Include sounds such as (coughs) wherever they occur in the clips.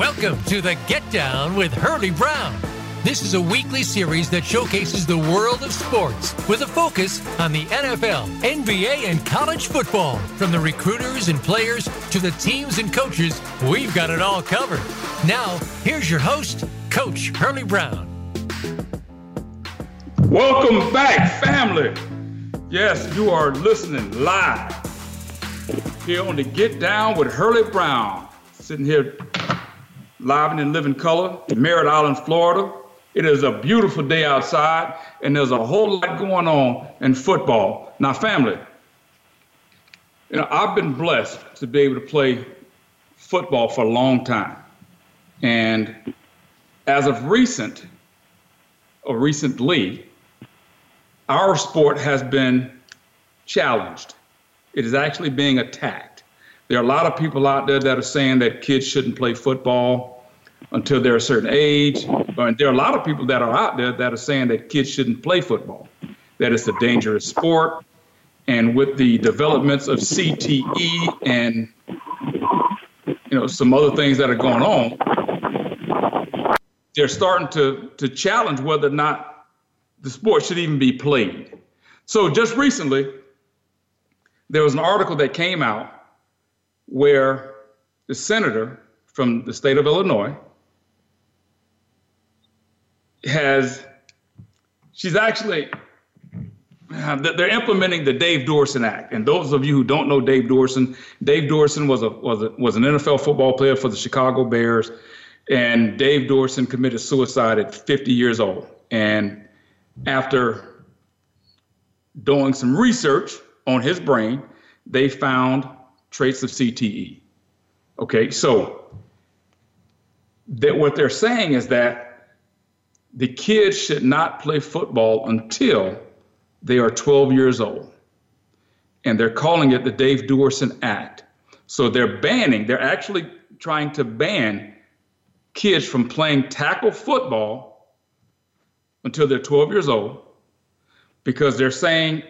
Welcome to the Get Down with Hurlie Brown. This is a weekly series that showcases the world of sports with a focus on the NFL, NBA, and college football. From the recruiters and players to the teams and coaches, we've got it all covered. Now, here's your host, Coach Hurlie Brown. Welcome back, family. Yes, you are listening live here on the Get Down with Hurlie Brown. Sitting here live and in living color in Merritt Island, Florida. It is a beautiful day outside, and there's a whole lot going on in football. Now, family, you know, I've been blessed to be able to play football for a long time. And as of recent, or recently, our sport has been challenged. It is actually being attacked. There are a lot of people out there that are saying that kids shouldn't play football until they're a certain age. And there are a lot of people that are out there that are saying that kids shouldn't play football, that it's a dangerous sport. And with the developments of CTE and you know some other things that are going on, they're starting to to challenge whether or not the sport should even be played. So just recently, there was an article that came out where the senator from the state of Illinois has she's actually uh, they're implementing the Dave Duerson Act. And those of you who don't know Dave Duerson, Dave Duerson was a was a, was an NFL football player for the Chicago Bears, and Dave Duerson committed suicide at 50 years old. And after doing some research on his brain, they found traits of CTE. Okay, so that what they're saying is that the kids should not play football until they are 12 years old. And they're calling it the Dave Duerson Act. So they're banning, they're actually trying to ban kids from playing tackle football until they're 12 years old because they're saying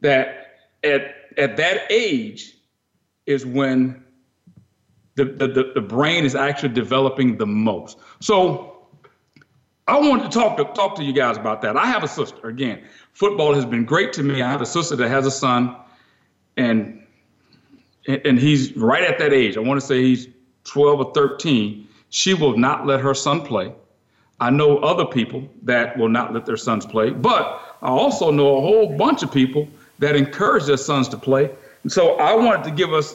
that at, at that age is when the, the, the brain is actually developing the most. So I wanted to talk to talk to you guys about that. I have a sister. Again, football has been great to me. I have a sister that has a son, and and he's right at that age. I want to say he's 12 or 13. She will not let her son play. I know other people that will not let their sons play, but I also know a whole bunch of people that encourage their sons to play. So I wanted to give us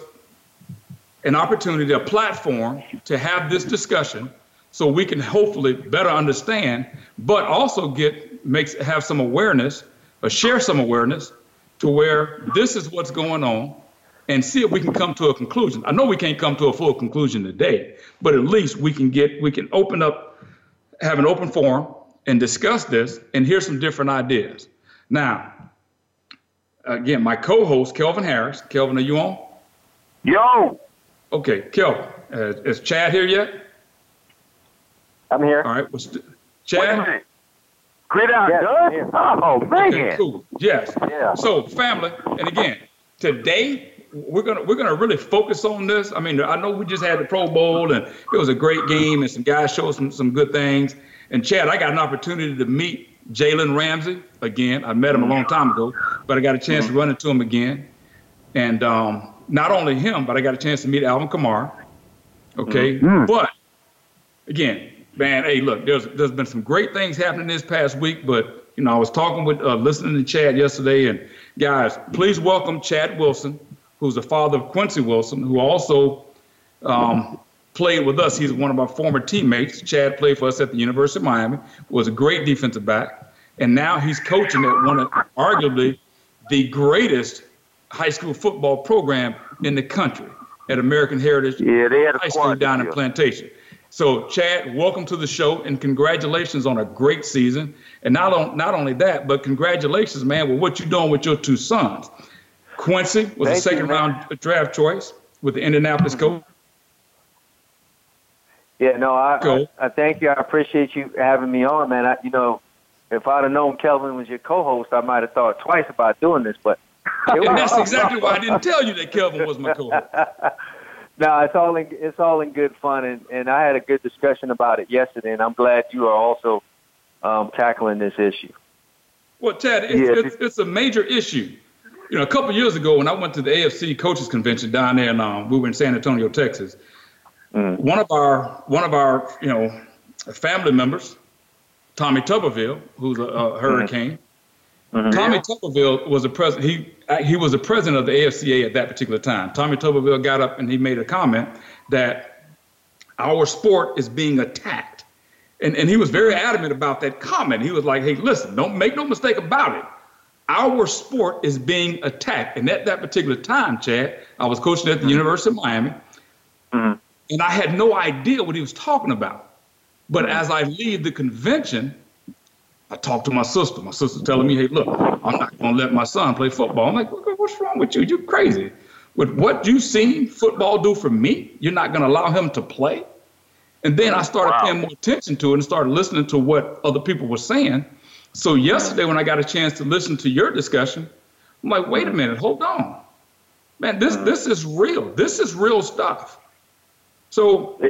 an opportunity, a platform to have this discussion so we can hopefully better understand, but also get makes have some awareness or share some awareness to where this is what's going on and see if we can come to a conclusion. I know we can't come to a full conclusion today, but at least we can get we can open up, have an open forum and discuss this and hear some different ideas. Now, again, my co-host Kelvin Harris. Kelvin, are you on? Yo. Okay, Kelvin. Uh, is Chad here yet? I'm here. All right. What's the, Chad? Quit out, yes, Doug. Oh man. Okay, cool. Yes. Yeah. So family, and again, today we're gonna we're gonna really focus on this. I mean, I know we just had the Pro Bowl and it was a great game and some guys showed some some good things. And Chad, I got an opportunity to meet Jalen Ramsey again. I met him a long time ago, but I got a chance mm-hmm. to run into him again. And um, not only him, but I got a chance to meet Alvin Kamara. Okay, mm-hmm. but again, man, hey, look, there's there's been some great things happening this past week, but you know, I was talking with uh, listening to Chad yesterday, and guys, please welcome Chad Wilson, who's the father of Quincy Wilson, who also um, played with us. He's one of our former teammates. Chad played for us at the University of Miami, was a great defensive back, and now he's coaching at one of arguably the greatest high school football program in the country at American Heritage yeah, they had a High School down in Plantation. So, Chad, welcome to the show and congratulations on a great season. And not, on, not only that, but congratulations, man, with what you're doing with your two sons. Quincy was thank a second you, round draft choice with the Indianapolis mm-hmm. Yeah, no, I, I, I thank you. I appreciate you having me on, man. I, you know, if I'd have known Kelvin was your co-host, I might have thought twice about doing this. But (laughs) and that's exactly why I didn't tell you that Kelvin was my co-host. (laughs) No, it's all in it's all in good fun, and, and I had a good discussion about it yesterday, and I'm glad you are also um, tackling this issue. Well, Ted, it's, yeah. it's, it's, a major issue. You know, a couple years ago when I went to the AFC coaches convention down there, and um, we were in San Antonio, Texas. Mm. One of our one of our you know family members, Tommy Tuberville, who's a, a mm-hmm. hurricane. Mm-hmm. Tommy Tuberville was a president. He he was the president of the AFCA at that particular time. Tommy Tuberville got up and he made a comment that our sport is being attacked, and and he was very adamant about that comment. He was like, "Hey, listen, don't make no mistake about it. Our sport is being attacked." And at that particular time, Chad, I was coaching at the mm-hmm. University of Miami, mm-hmm. and I had no idea what he was talking about. But mm-hmm. as I leave the convention, I talk to my sister. My sister's telling me, hey, look, I'm not going to let my son play football. I'm like, what's wrong with you? You're crazy. With what you've seen football do for me, you're not going to allow him to play? And then I started wow. paying more attention to it and started listening to what other people were saying. So yesterday, when I got a chance to listen to your discussion, I'm like, wait a minute, hold on. Man, this, this is real. This is real stuff. So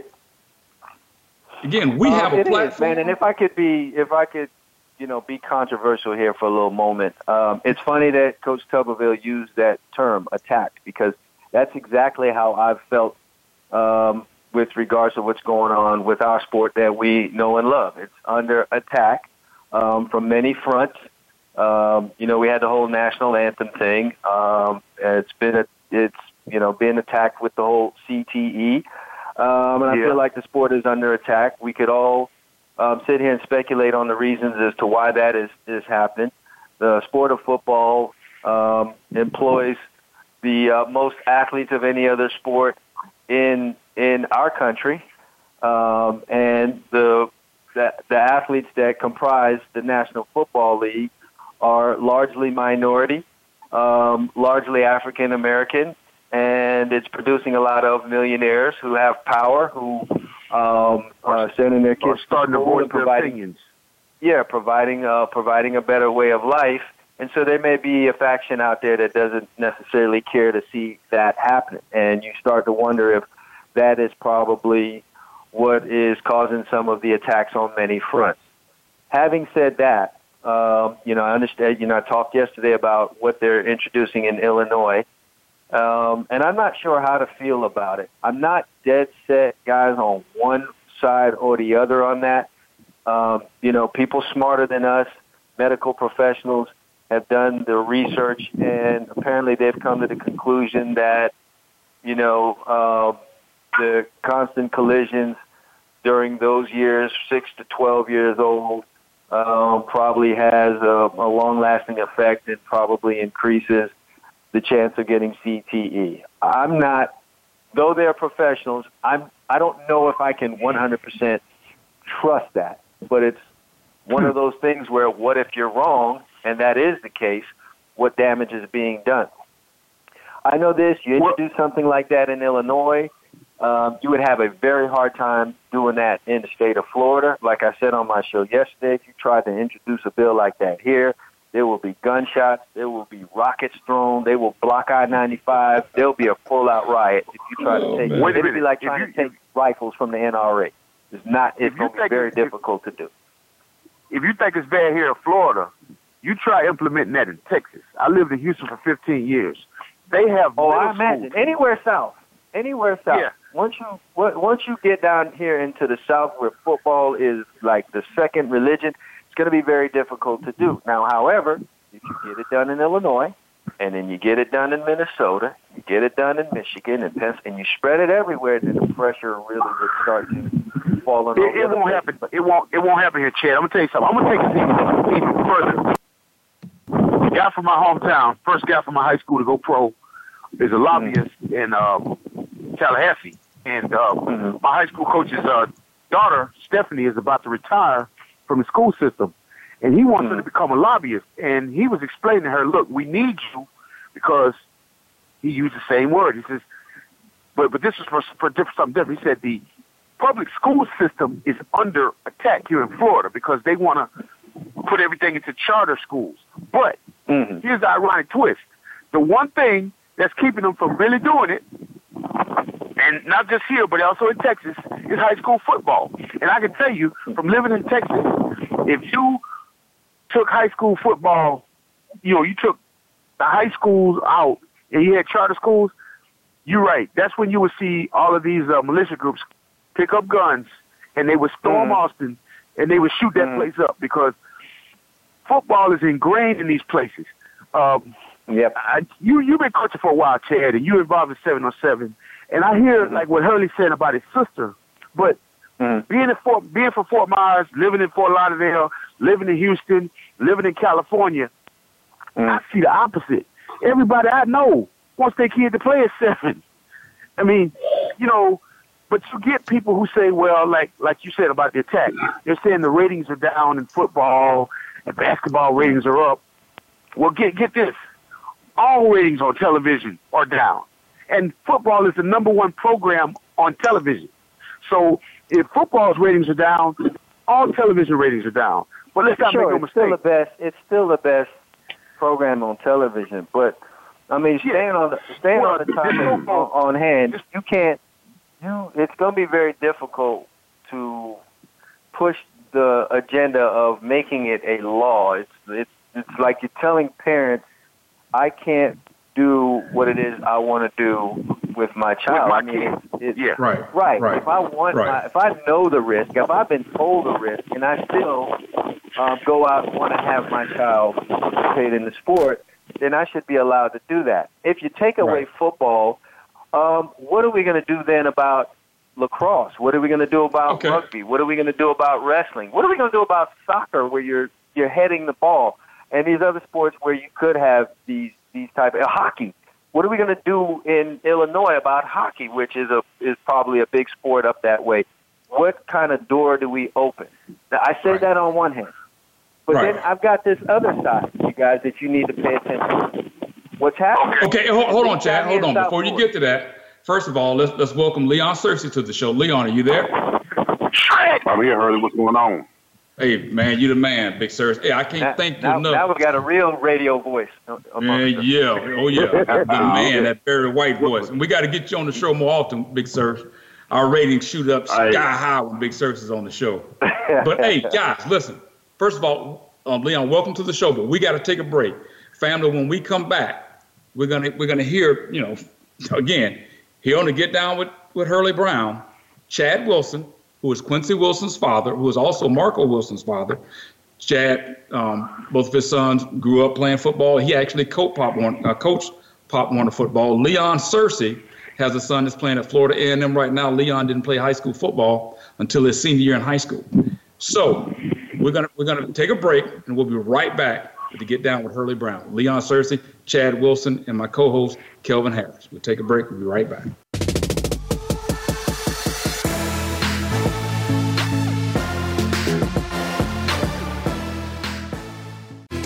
again, we uh, have a platform. Is, man, and if I could be, if I could you know, be controversial here for a little moment. Um, it's funny that Coach Tuberville used that term, attack, because that's exactly how I've felt um, with regards to what's going on with our sport that we know and love. It's under attack um, from many fronts. Um, you know, we had the whole national anthem thing. Um, it's been a, it's you know been attacked with the whole CTE, um, and I yeah. feel like the sport is under attack. We could all um, sit here and speculate on the reasons as to why that is, is happening. The sport of football um, employs the uh, most athletes of any other sport in in our country, um, and the, the the athletes that comprise the National Football League are largely minority, um, largely African American, and it's producing a lot of millionaires who have power, who um, uh, sending their kids starting to voice their opinions. Yeah, providing uh, providing a better way of life, and so there may be a faction out there that doesn't necessarily care to see that happen, and you start to wonder if that is probably what is causing some of the attacks on many fronts. Having said that, um, you know, I understand. You know, I talked yesterday about what they're introducing in Illinois um, and I'm not sure how to feel about it. I'm not dead set, guys, on one side or the other on that. Um, you know, people smarter than us, medical professionals, have done the research, and apparently they've come to the conclusion that, you know, uh, the constant collisions during those years, six to 12 years old, um, probably has a, a long-lasting effect and probably increases the chance of getting CTE. I'm not, though they're professionals, I'm, I don't know if I can 100% trust that, but it's one of those things where what if you're wrong, and that is the case, what damage is being done? I know this, you introduce something like that in Illinois, um, you would have a very hard time doing that in the state of Florida. Like I said on my show yesterday, if you tried to introduce a bill like that here, there will be gunshots. There will be rockets thrown. They will block I-95. There'll be a full-out riot if you try oh, to take. Man. It'll be like trying you, to take if, rifles from the NRA. It's not. It's going to be very difficult to do. If you think it's bad here in Florida, you try implementing that in Texas. I lived in Houston for 15 years. They have. Oh, I imagine anywhere south. Anywhere south. Yeah. Once you once you get down here into the south, where football is like the second religion, going to be very difficult to do. Now, however, if you get it done in Illinois, and then you get it done in Minnesota, you get it done in Michigan and Penn, and you spread it everywhere, then the pressure really would start to fall on. It, it won't happen. It won't. It won't happen here, Chad. I'm gonna tell you something. I'm gonna take it even, further. The guy from my hometown, first guy from my high school to go pro, is a lobbyist mm-hmm. in uh, Tallahassee, and uh, mm-hmm. my high school coach's uh, daughter Stephanie is about to retire from the school system, and he wants mm. her to hmm. become a lobbyist. And he was explaining to her, "Look, we need you because he used the same word. He says, but but this is for for different, something different. He said the public school system is under attack here in Florida because they want to put everything into charter schools. But mm-hmm. here's the ironic twist: the one thing that's keeping them from really doing it, and not just here, but also in Texas, is high school football. And I can tell you, from living in Texas, if you took high school football, you know, you took the high schools out and you had charter schools, you're right. That's when you would see all of these uh, militia groups pick up guns and they would storm mm. Austin and they would shoot that mm. place up because football is ingrained in these places. Um, yep. I, you you've been coaching for a while, Chad, and you involved in seven on seven. And I hear mm-hmm. like what Hurlie said about his sister, but mm. being in Fort, being from Fort Myers, living in Fort Lauderdale, living in Houston, living in California, mm. I see the opposite. Everybody I know wants their kid to play at seven. I mean, you know, but you get people who say, well, like like you said about the attack, they're saying the ratings are down in football and basketball ratings are up. Well, get get this, all ratings on television are down, and football is the number one program on television. So if football's ratings are down, all television ratings are down. But let's not sure, make no it's Still the best. It's still the best program on television, but I mean, staying on the staying well, on the topic on, on hand, you can't. You it's going to be very difficult to push the agenda of making it a law. It's it's it's like you're telling parents, I can't do what it is I want to do with my child. With my I mean, it's, it's, yeah, right, right. right. If I want, right. my, if I know the risk, if I've been told the risk, and I still um, go out and want to have my child participate in the sport, then I should be allowed to do that. If you take away right. football, um, what are we going to do then about lacrosse? What are we going to do about okay. rugby? What are we going to do about wrestling? What are we going to do about soccer, where you're you're heading the ball, and these other sports where you could have these these type of uh, hockey? What are we going to do in Illinois about hockey, which is a is probably a big sport up that way? What kind of door do we open? Now, I say right. that on one hand. But right. then I've got this other side, you guys, that you need to pay attention to. What's happening? Okay, hold, hold on, Chad. Hold on. Before you get to that, first of all, let's let's welcome Leon Searcy to the show. Leon, are you there? I'm here, Hurlie. What's going on? Hey, man, you the man, Big Sir. Hey, I can't now, thank you now, enough. Now we got a real radio voice. Yeah, yeah. Oh, yeah. (laughs) the man, that very white voice. And we got to get you on the show more often, Big Sir. Our ratings shoot up sky high when Big Sir is on the show. But, hey, (laughs) guys, listen. First of all, um, Leon, welcome to the show. But we got to take a break, family. When we come back, we're gonna we're gonna hear you know again. He on to get down with with Hurlie Brown, Chad Wilson, who is Quincy Wilson's father, who is also Marco Wilson's father. Chad, um, both of his sons grew up playing football. He actually coached Pop Warner, uh, coached Pop Warner football. Leon Searcy has a son that's playing at Florida A&M right now. Leon didn't play high school football until his senior year in high school. So we're gonna we're gonna take a break and we'll be right back to get down with Hurlie Brown, Leon Searcy, Chad Wilson, and my co-host Kelvin Harris. We'll take a break. We'll be right back.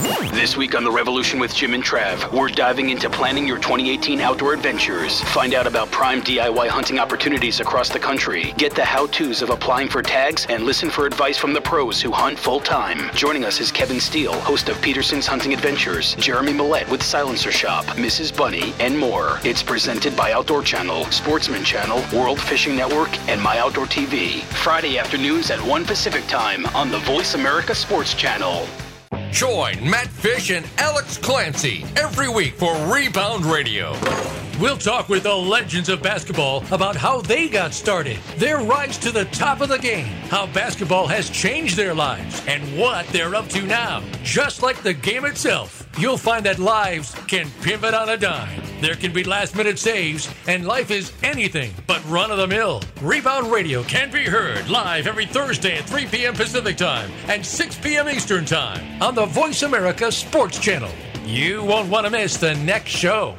This week on The Revolution with Jim and Trav, we're diving into planning your 2018 outdoor adventures. Find out about prime DIY hunting opportunities across the country. Get the how to's of applying for tags and listen for advice from the pros who hunt full time. Joining us is Kevin Steele, host of Peterson's Hunting Adventures, Jeremy Millette with Silencer Shop, Mrs. Bunny, and more. It's presented by Outdoor Channel, Sportsman Channel, World Fishing Network, and My Outdoor TV. Friday afternoons at 1 Pacific Time on the Voice America Sports Channel. Join Matt Fish and Alex Clancy every week for Rebound Radio. We'll talk with the legends of basketball about how they got started, their rise to the top of the game, how basketball has changed their lives, and what they're up to now. Just like the game itself, you'll find that lives can pivot on a dime. There can be last minute saves, and life is anything but run of the mill. Rebound Radio can be heard live every Thursday at 3 p.m. Pacific Time and 6 p.m. Eastern Time on the Voice America Sports Channel. You won't want to miss the next show.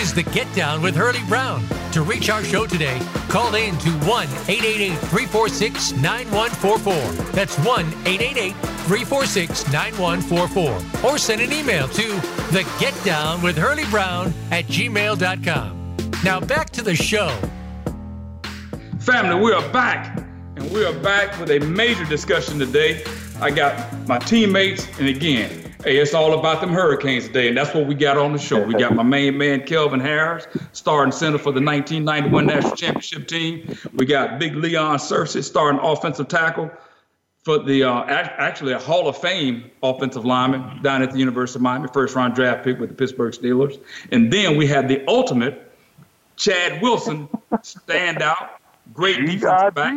Is the Get Down with Hurlie Brown. To reach our show today, call in to 1 888 346 9144. That's 1 888 346 9144. Or send an email to the Get Down with Hurlie Brown at gmail.com. Now back to the show. Family, we are back, and we are back with a major discussion today. I got my teammates, and again, hey, it's all about them Hurricanes today, and that's what we got on the show. We got my (laughs) main man, Kelvin Harris, starting center for the 1991 National Championship team. We got Big Leon Searcy, starting offensive tackle for the uh, actually a Hall of Fame offensive lineman down at the University of Miami, first round draft pick with the Pittsburgh Steelers. And then we had the ultimate Chad Wilson, (laughs) standout, great defensive back.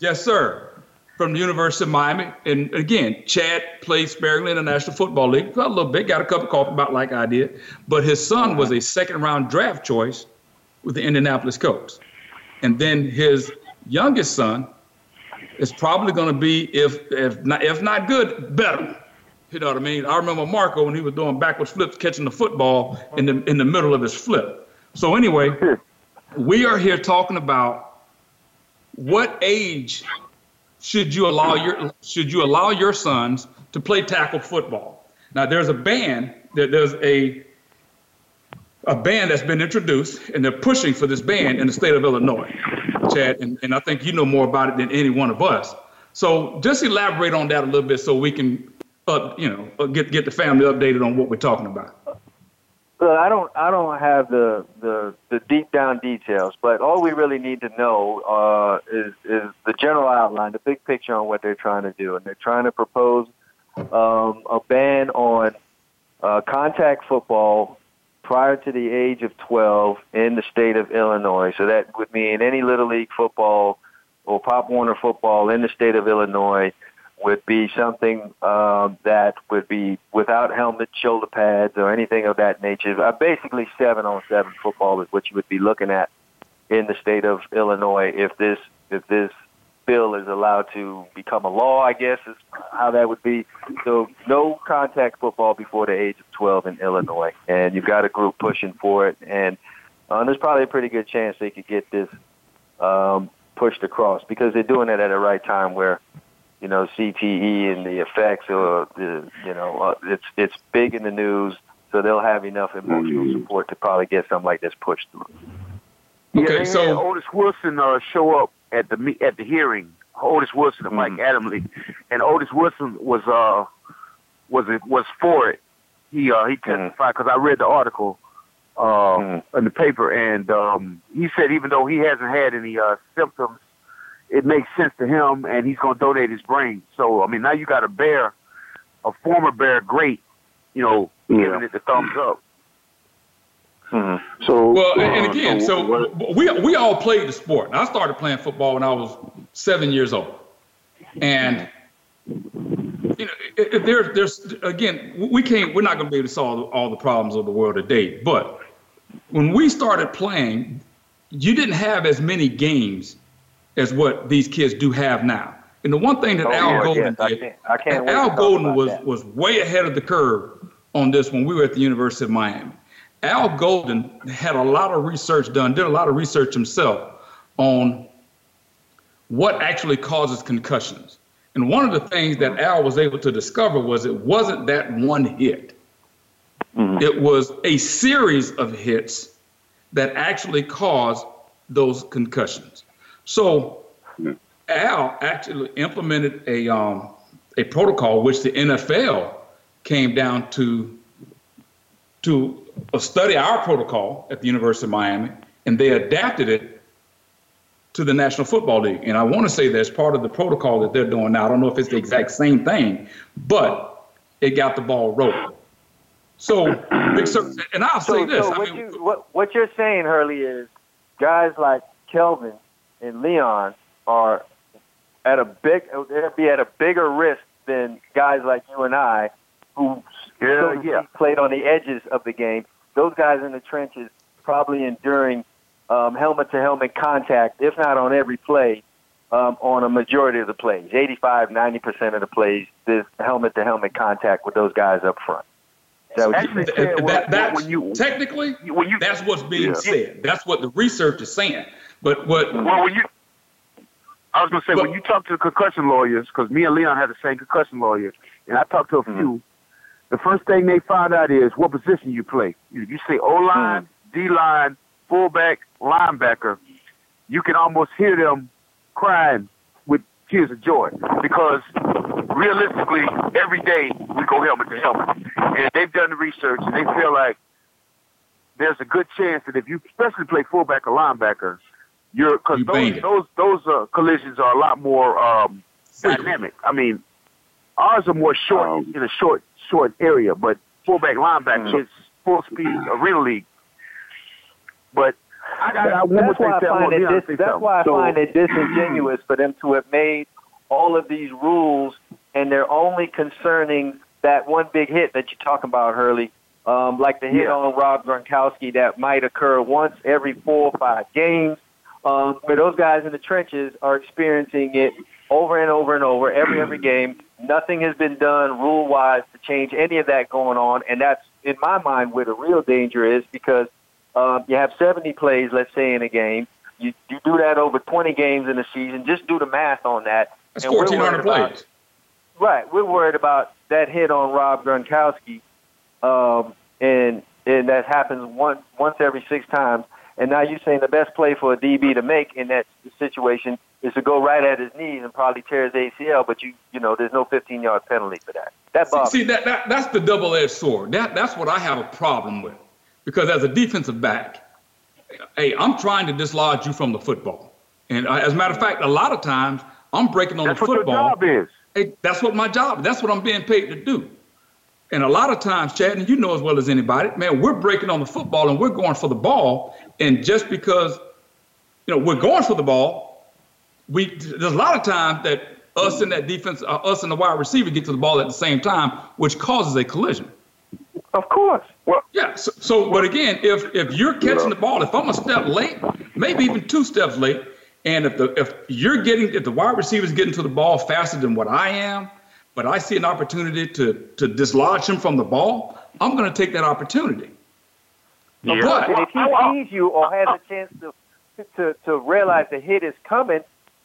Yes, sir. From the University of Miami. And again, Chad played sparingly in the National Football League. Got a little bit, got a cup of coffee about like I did. But his son was a second round draft choice with the Indianapolis Colts. And then his youngest son is probably going to be, if if not, if not good, better. You know what I mean? I remember Marco when he was doing backwards flips, catching the football in the in the middle of his flip. So anyway, we are here talking about what age should you allow your should you allow your sons to play tackle football? Now there's a ban, there's a a ban that's been introduced, and they're pushing for this ban in the state of Illinois, Chad, and, and I think you know more about it than any one of us. So just elaborate on that a little bit so we can, uh, you know, uh, get get the family updated on what we're talking about. I don't, I don't have the, the the deep down details, but all we really need to know uh, is is the general outline, the big picture on what they're trying to do, and they're trying to propose um, a ban on uh, contact football prior to the age of 12 in the state of Illinois. So that would mean any Little League football or Pop Warner football in the state of Illinois would be something um, that would be without helmet, shoulder pads, or anything of that nature. Uh, basically, seven on seven football is what you would be looking at in the state of Illinois if this if this bill is allowed to become a law. I guess is how that would be. So no contact football before the age of 12 in Illinois, and you've got a group pushing for it, and uh, there's probably a pretty good chance they could get this um, pushed across because they're doing it at the right time where you know CTE and the effects or the you know uh, it's it's big in the news, so they'll have enough emotional support to probably get something like this pushed through. Okay, yeah, so Otis Wilson uh, show up at the me- at the hearing. Otis Wilson and Mike Adamle, and Otis Wilson was uh was it was for it. He uh he testified because I read the article uh in the paper, and um he said even though he hasn't had any uh symptoms, it makes sense to him, and he's going to donate his brain. So I mean, now you got a bear, a former bear great, you know, giving it the thumbs up. So Well, and, and uh, again, so what- we we all played the sport. And I started playing football when I was seven years old, and you know, it, it, there, there's again, we can't, we're not going to be able to solve all the problems of the world today. But when we started playing, you didn't have as many games as what these kids do have now. And the one thing that Oh, Al yeah, Golden yes, I did, can't- I can't Al Golden was that. was way ahead of the curve on this when we were at the University of Miami. Al Golden had a lot of research done, did a lot of research himself on what actually causes concussions. And one of the things that Al was able to discover was it wasn't that one hit. Mm-hmm. It was a series of hits that actually caused those concussions. So Al actually implemented a um, a protocol which the NFL came down to to uh, study our protocol at the University of Miami, and they adapted it to the National Football League. And I want to say that's part of the protocol that they're doing now. I don't know if it's the exact same thing, but it got the ball rolling. So, Big Sur, and I'll So, say this. so I mean, you, what, what you're saying, Hurlie, is guys like Kelvin and Leon are at a big, they'd be at a bigger risk than guys like you and I, who Yeah, so yeah. played on the edges of the game. Those guys in the trenches probably enduring um, helmet-to-helmet contact, if not on every play, um, on a majority of the plays. 85, 90% of the plays, there's helmet-to-helmet contact with those guys up front. That what Actually, th- yeah, well, that, that's when you- technically when you- that's what's being Yeah. said. That's what the research is saying. But what Well, when you, I was gonna say But- when you talk to the concussion lawyers, because me and Leon had the same concussion lawyer, and I talked to a mm-hmm. few. The first thing they find out is what position you play. You, you say O line, mm. D line, fullback, linebacker. You can almost hear them crying with tears of joy because realistically, every day we go helmet to helmet, and they've done the research and they feel like there's a good chance that if you especially play fullback or linebacker, you're because You those those those uh, collisions are a lot more um, dynamic. I mean, ours are more short Um, in a short short area, but fullback linebacker is full speed arena league. But I got I, that's why I to say. I find want it Leon to dis- that's something. why I So- find it disingenuous for them to have made all of these rules and they're only concerning that one big hit that you're talking about, Hurlie. Um, like the hit Yeah. on Rob Gronkowski that might occur once every four or five games, um, where those guys in the trenches are experiencing it over and over and over every every (clears throat) game. Nothing has been done rule wise to change any of that going on, and that's in my mind where the real danger is because um, you have 70 plays, let's say, in a game. You, you do that over 20 games in a season. Just do the math on that. that's And we're 1,400 worried about- plays. Right. We're worried about that hit on Rob Gronkowski, um, and and that happens once once every six times. And now you're saying the best play for a DB to make in that situation is to go right at his knees and probably tear his ACL, but you you know there's no 15 yard penalty for that. That See, bothers. see that, that that's the double-edged sword. That that's what I have a problem with, because as a defensive back, hey, I'm trying to dislodge you from the football, and uh, as a matter of fact, a lot of times I'm breaking on That's the what your football. job is. Hey, that's what my job. Is. That's what I'm being paid to do. And a lot of times, Chad, and you know as well as anybody, man, we're breaking on the football and we're going for the ball. And just because, you know, we're going for the ball, we there's a lot of times that us and that defense, uh, us and the wide receiver get to the ball at the same time, which causes a collision. Of course. Well, Yeah. So, so but again, if if you're catching the ball, if I'm a step late, maybe even two steps late, and if the if you're getting if the wide receiver is getting to the ball faster than what I am, but I see an opportunity to to dislodge him from the ball, I'm going to take that opportunity. Yeah. But And if he sees you or has a chance to, to, to realize the hit is coming,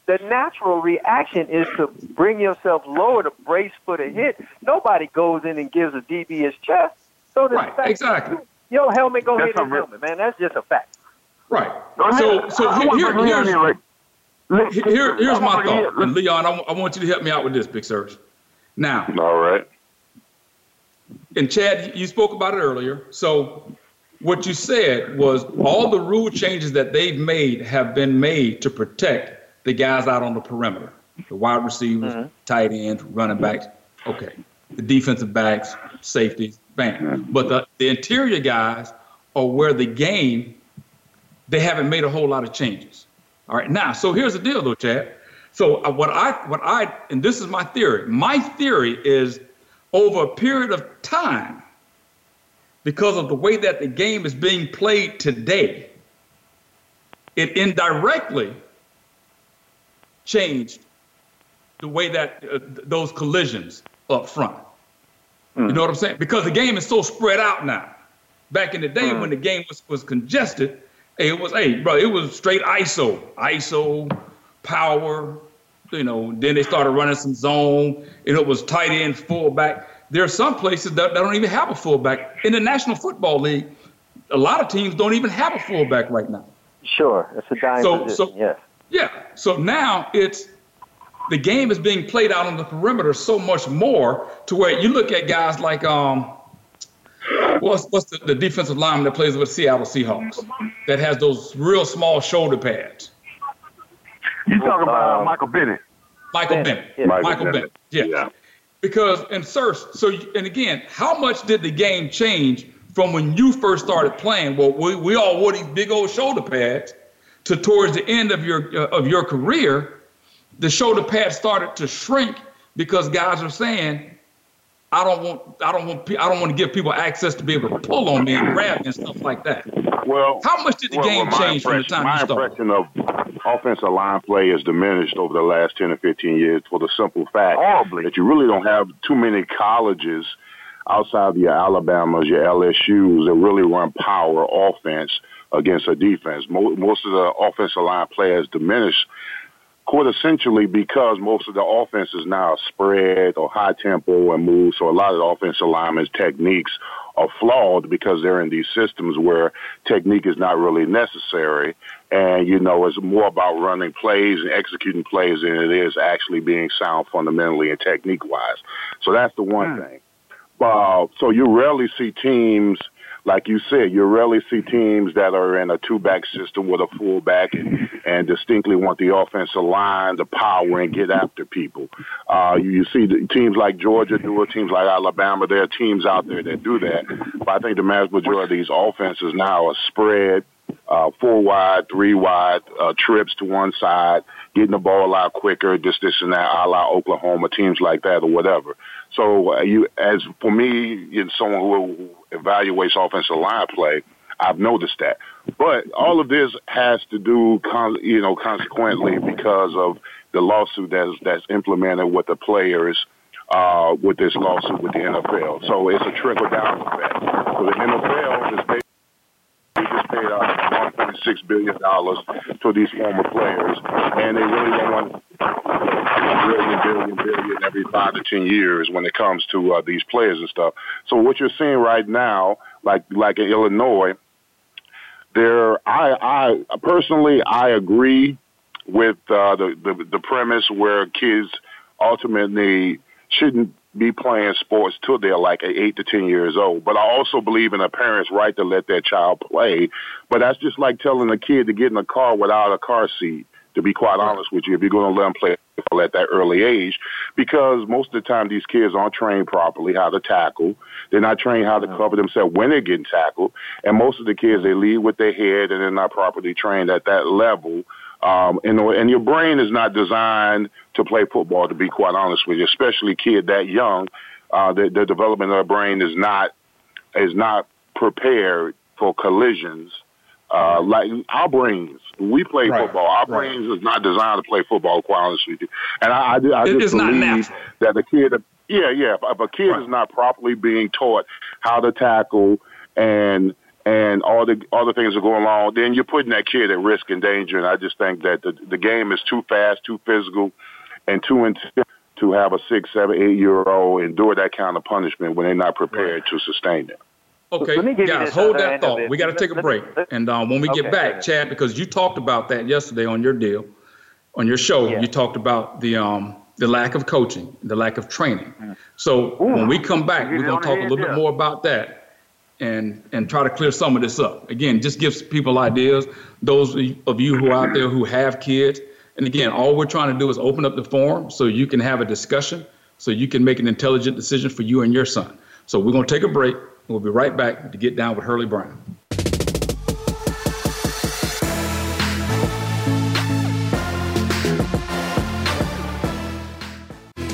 the natural reaction is to bring yourself lower to brace for the hit. Nobody goes in and gives a DB his chest. So the Right, fact exactly. Your helmet go That's hit his unreal. helmet, man. That's just a fact. right. So so here, here- here's in, right? Let- here- here's my thought, Leon- and Leon, I, I want you to help me out with this, Big Surge. Now, All right. and Chad, you spoke about it earlier. So what you said was all the rule changes that they've made have been made to protect the guys out on the perimeter, the wide receivers, tight ends, running backs. Okay, the defensive backs, safeties, bam. But the, the interior guys are where the game they haven't made a whole lot of changes. All right, now so here's the deal though, Chad. So uh, what I what I and this is my theory. My theory is over a period of time, because of the way that the game is being played today, it indirectly changed the way that uh, those collisions up front. You know what I'm saying? Because the game is so spread out now. Back in the day when the game was, was congested, it was, hey, bro, it was straight ISO, ISO, power, you know, then they started running some zone, and it was tight end, fullback. There are some places that, that don't even have a fullback. In the National Football League, a lot of teams don't even have a fullback right now. Sure, it's a dying So- position. so- yes. Yeah. So now it's the game is being played out on the perimeter so much more to where you look at guys like um what's what's the, the defensive lineman that plays with Seattle Seahawks that has those real small shoulder pads. You talking about uh, Michael Bennett? Michael Bennett, Bennett. yeah. Michael, Michael Bennett. Bennett. Yeah. Yeah. Because and sir, so and again, how much did the game change from when you first started playing? Well, we, we all wore these big old shoulder pads to towards the end of your uh, of your career, the shoulder pads started to shrink because guys are saying, I don't want I don't want I don't want to give people access to be able to pull on me and grab me and stuff like that. Well, how much did the well, game well, change from the time you started? impression of offensive line play has diminished over the last 10 or 15 years for the simple fact Horribly. that you really don't have too many colleges outside of your Alabamas, your LSUs that really run power offense against a defense. Most of the offensive line players diminished quite essentially because most of the offense is now spread or high tempo and move. So a lot of the offensive linemen's techniques are flawed because they're in these systems where technique is not really necessary. And, you know, it's more about running plays and executing plays than it is actually being sound fundamentally and technique wise. So that's the one thing. Uh, so you rarely see teams, like you said, you rarely see teams that are in a two-back system with a fullback and, and distinctly want the offensive line to power and get after people. Uh, you, you see the teams like Georgia do it, teams like Alabama. There are teams out there that do that. But I think the vast majority of these offenses now are spread, uh, four wide, three wide, uh, trips to one side, getting the ball a lot quicker, this, this, and that, a la Oklahoma, teams like that or whatever. So uh, you, as for me, know, someone who evaluates offensive line play, I've noticed that. But all of this has to do, con- you know, consequently because of the lawsuit that's that's implemented with the players uh, with this lawsuit with the NFL. So it's a trickle down effect. So the NFL is basically they just paid out 1.6 billion dollars to these former players, and they really don't want billion, billion, billion every five to ten years when it comes to uh, these players and stuff. So what you're seeing right now, like like in Illinois, there, I, I personally, I agree with uh, the, the the premise where kids ultimately shouldn't be playing sports till they're like eight to ten years old. But I also believe in a parent's right to let their child play. But that's just like telling a kid to get in a car without a car seat. To be quite honest with you, if you're going to let them play at that early age, because most of the time these kids aren't trained properly how to tackle. They're not trained how to cover themselves when they're getting tackled, and most of the kids they lead with their head and they're not properly trained at that level. Um, and, and your brain is not designed to play football, to be quite honest with you, especially a kid that young. Uh, the, the development of the brain is not is not prepared for collisions. Uh, like our brains, we play Right, football. Our right. brains is not designed to play football. Quite honest with you, and I, I, I It- just it's not believe natural. that the kid, yeah, yeah, if, if a kid Right. is not properly being taught how to tackle and and all the all the things that go along, then you're putting that kid at risk and danger. And I just think that the the game is too fast, too physical, and too intense to have a six, seven, eight year old endure that kind of punishment when they're not prepared to sustain it. Okay, Let me give you guys, hold that thought. We got to take a break, and um, when we Okay, get go back. Chad, because you talked about that yesterday on your deal, on your show, Yeah. you talked about the um the lack of coaching, the lack of training. So when we come back, we're gonna talk a head little bit more about that, and and try to clear some of this up. Again, just gives people ideas. Those of you who are out there who have kids, and again, all we're trying to do is open up the forum so you can have a discussion, so you can make an intelligent decision for you and your son. So we're gonna take a break. We'll be right back to get down with Hurlie Brown.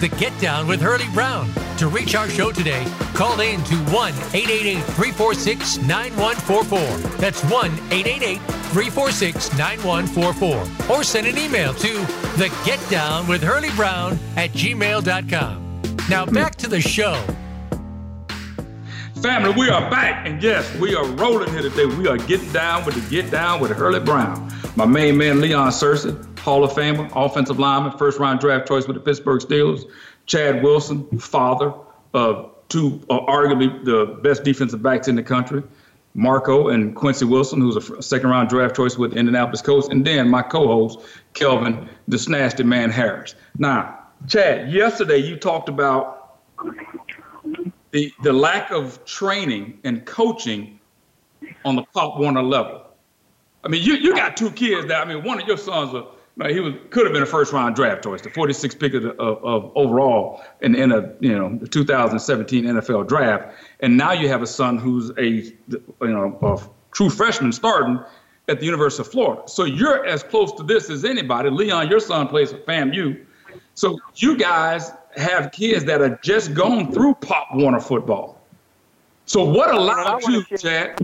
The Get Down with Hurlie Brown. To reach our show today, call in to 1 888 346 9144. That's 1 888 346 9144. Or send an email to the Get Down with Hurlie Brown at gmail.com. Now back to the show. Family, we are back, and yes, we are rolling here today. We are getting down with the Get Down with Hurlie Brown. My main man, Leon Searcy, Hall of Famer, offensive lineman, first round draft choice with the Pittsburgh Steelers. Chad Wilson, father of two, uh, arguably the best defensive backs in the country. Marco and Quincy Wilson, who's a second round draft choice with Indianapolis Colts, and then my co-host Kelvin, the snasty man Harris. Now, Chad, yesterday you talked about the the lack of training and coaching on the Pop Warner level. I mean, you you got two kids that I mean, one of your sons are he was could have been a first round draft choice, the 46th pick of, of, of, overall in, in a you know the 2017 NFL draft, and now you have a son who's a you know a true freshman starting at the University of Florida. So you're as close to this as anybody. Leon, your son plays for FAMU, so you guys have kids that are just going through Pop Warner football. So what allowed you, Chad?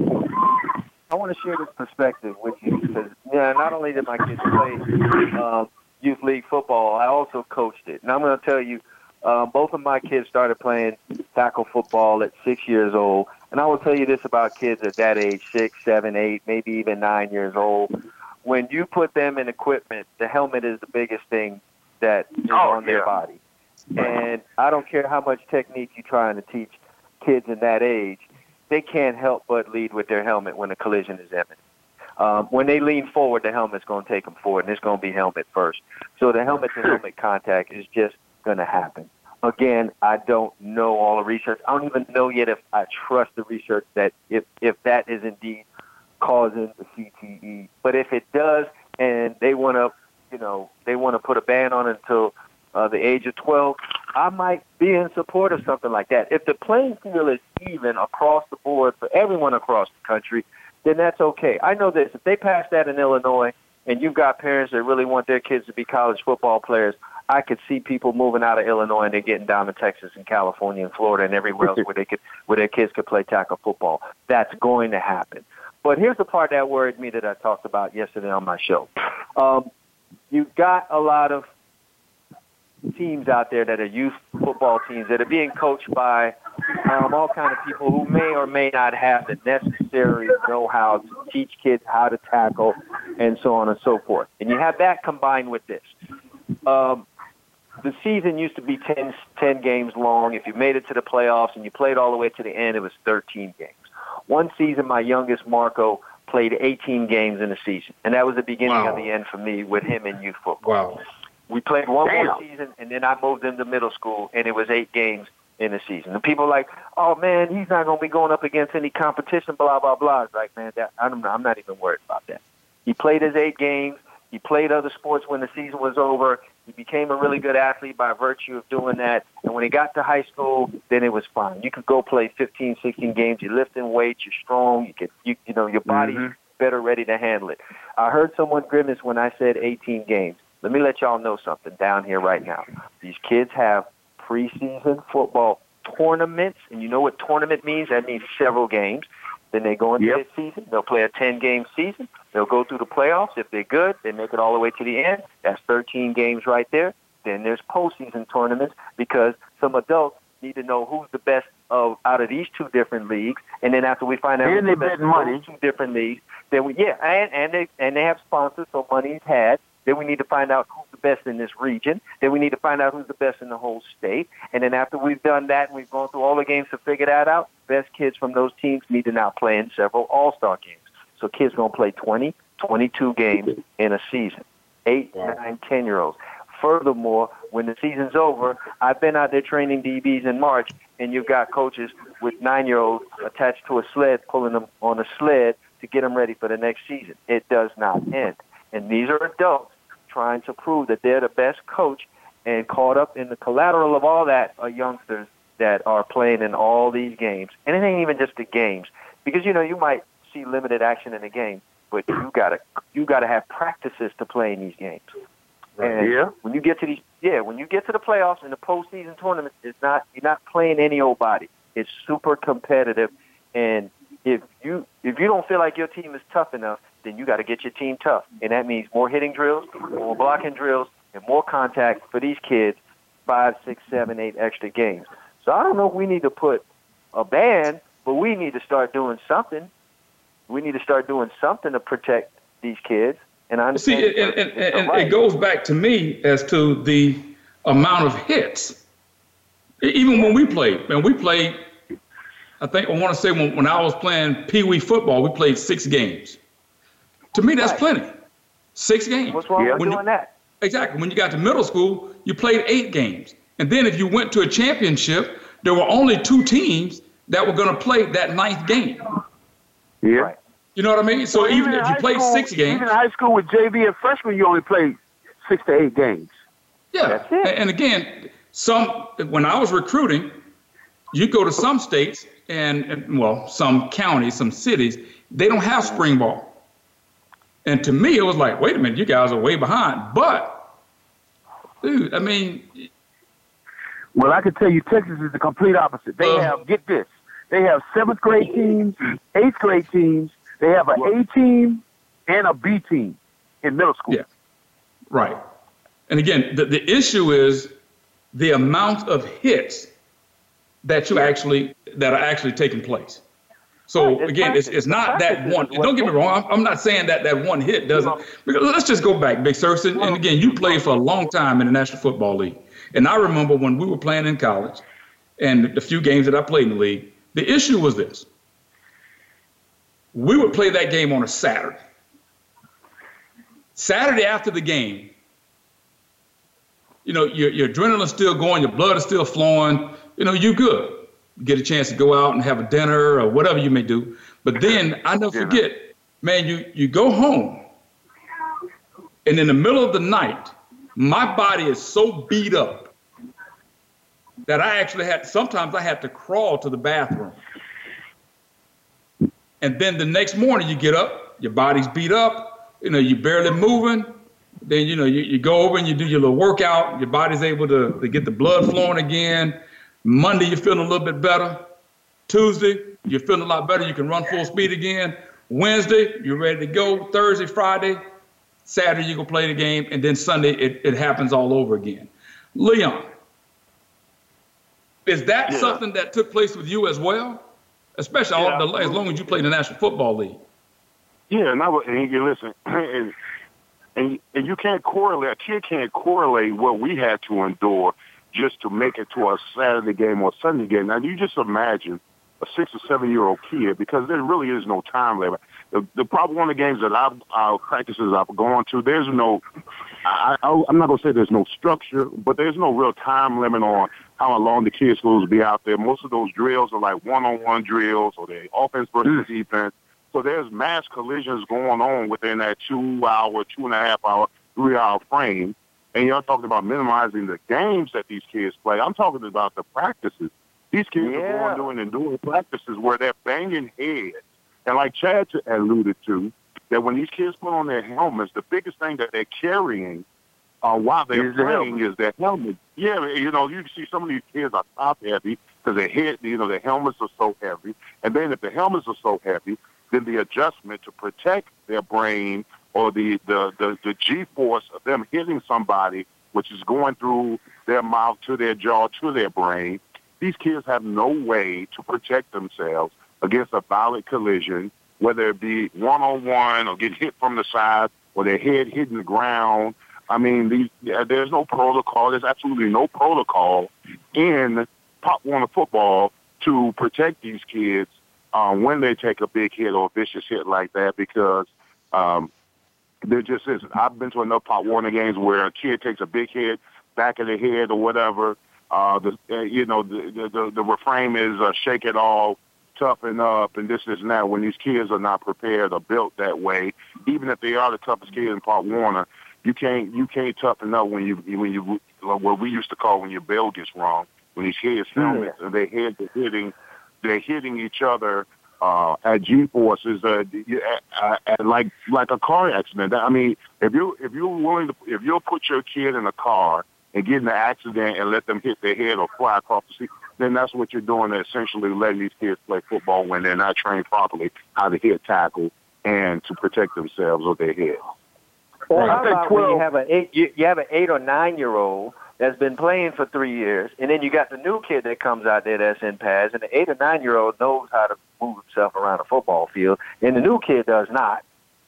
I want to share this perspective with you because yeah, not only did my kids play uh, youth league football, I also coached it. And I'm going to tell you, uh, both of my kids started playing tackle football at six years old. And I will tell you this about kids at that age, six, seven, eight, maybe even nine years old. When you put them in equipment, the helmet is the biggest thing that is oh, on their body. And I don't care how much technique you're trying to teach kids in that age, they can't help but lead with their helmet when a collision is imminent. Um, when they lean forward, the helmet's going to take them forward, and it's going to be helmet first. So the helmet to helmet contact is just going to happen. Again, I don't know all the research. I don't even know yet if I trust the research that if if that is indeed causing the CTE. But if it does, and they want to, you know, they want to put a ban on it until uh, the age of 12, I might be in support of something like that. If the playing field is even across the board for everyone across the country, then that's okay. I know this. If they pass that in Illinois and you've got parents that really want their kids to be college football players, I could see people moving out of Illinois and they're getting down to Texas and California and Florida and everywhere else where they could where their kids could play tackle football. That's going to happen. But here's the part that worried me that I talked about yesterday on my show. Um, you've got a lot of teams out there that are youth football teams that are being coached by um, all kind of people who may or may not have the necessary know-how to teach kids how to tackle and so on and so forth. And you have that combined with this. Um, the season used to be 10, 10 games long. If you made it to the playoffs and you played all the way to the end, it was 13 games. One season, my youngest Marco played 18 games in a season, and that was the beginning wow. of the end for me with him in youth football. Wow. We played one Damn. more season, and then I moved into middle school, and it was eight games in the season. And people are like, oh man, he's not going to be going up against any competition, blah blah blah. It's like, man, that, I'm, I'm not even worried about that. He played his eight games. He played other sports when the season was over. He became a really good athlete by virtue of doing that. And when he got to high school, then it was fine. You could go play 15, 16 games. You're lifting weights. You're strong. You get, you, you know, your body's mm-hmm. better ready to handle it. I heard someone grimace when I said 18 games. Let me let y'all know something down here right now. These kids have preseason football tournaments, and you know what tournament means? That means several games. Then they go into yep. the season. They'll play a 10 game season. They'll go through the playoffs. If they're good, they make it all the way to the end. That's 13 games right there. Then there's postseason tournaments because some adults need to know who's the best of out of these two different leagues. And then after we find out And who's they the best money. two different leagues, then we yeah, and and they and they have sponsors, so money's had. Then we need to find out who's the best in this region. Then we need to find out who's the best in the whole state. And then after we've done that and we've gone through all the games to figure that out, best kids from those teams need to now play in several all-star games. So kids going to play 20, 22 games in a season. Eight, nine, ten-year-olds. Furthermore, when the season's over, I've been out there training DBs in March, and you've got coaches with nine-year-olds attached to a sled, pulling them on a sled to get them ready for the next season. It does not end. And these are adults trying to prove that they're the best coach and caught up in the collateral of all that are youngsters that are playing in all these games. And it ain't even just the games. Because you know, you might see limited action in a game, but you gotta you gotta have practices to play in these games. And Yeah. when you get to these yeah, when you get to the playoffs and the postseason tournament, it's not you're not playing any old body. It's super competitive and if you if you don't feel like your team is tough enough, then you got to get your team tough, and that means more hitting drills, more blocking drills, and more contact for these kids. Five, six, seven, eight extra games. So I don't know if we need to put a ban, but we need to start doing something. We need to start doing something to protect these kids. And I See, understand. and, and, and, and it goes back to me as to the amount of hits. Even when we played, and we played, I think I want to say when, when I was playing Pee Wee football, we played six games. To me, that's Right. plenty. Six games. What's wrong with When you- doing that? Exactly. When you got to middle school, you played eight games. And then if you went to a championship, there were only two teams that were going to play that ninth game. Yeah. Right. You know what I mean? So Well, even in if you high played school- six games, Even in high school with JV and freshman, you only played six to eight games. Yeah, That's it. and again, some when I was recruiting, you go to some states and, and well, some counties, some cities, they don't have spring ball. And to me, it was like, wait a minute, you guys are way behind. But, dude, I mean, Well, I can tell you, Texas is the complete opposite. They Uh. have get this, they have seventh grade teams, eighth grade teams. They have an A team and a B team in middle school. Yeah. right. And again, the, the issue is the amount of hits that you actually that are actually taking place. So Right, again, it's, it's not that one. Don't get me wrong. I'm, I'm not saying that that one hit doesn't. Because let's just go back, Big Sur. And, and again, you played for a long time in the National Football League, and I remember when we were playing in college, and the few games that I played in the league. The issue was this: we would play that game on a Saturday. Saturday after the game, you know, your, your adrenaline's still going, your blood is still flowing, you know, you're good. Get a chance to go out and have a dinner or whatever you may do. But then I never forget, man, you, you go home and in the middle of the night, my body is so beat up that I actually had, sometimes I had to crawl to the bathroom. And then the next morning you get up, your body's beat up, you know, you're barely moving. Then, you know, you, you go over and you do your little workout. Your body's able to, to get the blood flowing again. Monday, you're feeling a little bit better. Tuesday, you're feeling a lot better. You can run full speed again. Wednesday, you're ready to go. Thursday, Friday, Saturday, you can play the game. And then Sunday, it, it happens all over again. Leon, is that Yeah. something that took place with you as well? Especially all Yeah, the, as long as you played in the National Football League. Yeah, and I would, and you listen, (clears throat) and, and and you can't correlate. A kid can't correlate what we had to endure just to make it to a Saturday game or Sunday game. Now you just imagine a six or seven year old kid because there really is no time limit. The, the probably one of the games that I've our practices I've gone to, there's no. I, I, I'm not gonna say there's no structure, but there's no real time limit on how long the kids supposed to be out there. Most of those drills are like one-on-one drills, or they offense versus mm. defense. So there's mass collisions going on within that two-hour, two and a half hour, three-hour frame. And you're talking about minimizing the games that these kids play. I'm talking about the practices. These kids Yeah. are going doing and doing practices where they're banging heads. And like Chad alluded to, that when these kids put on their helmets, the biggest thing that they're carrying uh, while they're Is the playing is their helmet. Yeah, you know, you can see some of these kids are top heavy because their head, you know, their helmets are so heavy. And then if the helmets are so heavy, then the adjustment to protect their brain or the, the, the, the G force of them hitting somebody, which is going through their mouth to their jaw to their brain, these kids have no way to protect themselves against a violent collision, whether it be one on one or get hit from the side or their head hitting the ground. I mean, these, there's no protocol. There's absolutely no protocol in Pop Warner football to protect these kids um, when they take a big hit or a vicious hit like that because um, there just isn't. I've been to enough Pop Warner games where a kid takes a big hit, back of the head or whatever. Uh, the uh, you know the, the the refrain is uh, shake it off, toughen up, and this is that. When these kids are not prepared or built that way, even if they are the toughest kids in Pop Warner, you can't you can't toughen up when you when you what we used to call when your bell gets wrong. When these kids helmets and their heads are hitting, they're hitting each other uh, at G forces, uh, uh, at, like like a car accident. I mean, if you if you're willing to if you'll put your kid in a car and get in an accident and let them hit their head or fly across the seat, then that's what you're doing. Essentially, letting these kids play football when they're not trained properly how to hit tackle and to protect themselves or their head. Or how about when you have an eight you, you have an eight or nine year old that's been playing for three years, and then you got the new kid that comes out there that's in pads, and the eight or nine year old knows how to move himself around a football field, and the new kid does not.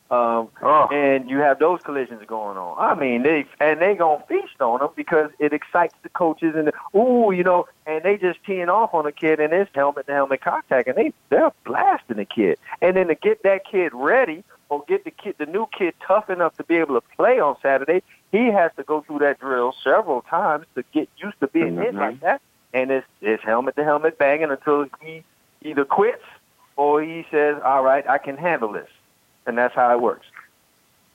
Um, oh. And you have those collisions going on. I mean, they and they gonna feast on them because it excites the coaches and the, ooh, you know, and they just teeing off on a kid and it's helmet to helmet contact, and they they're blasting the kid. And then to get that kid ready or get the kid the new kid tough enough to be able to play on Saturday, he has to go through that drill several times to get used to being mm-hmm. hit like that. And it's it's helmet to helmet banging until he either quits or he says, "All right, I can handle this." and that's how it works.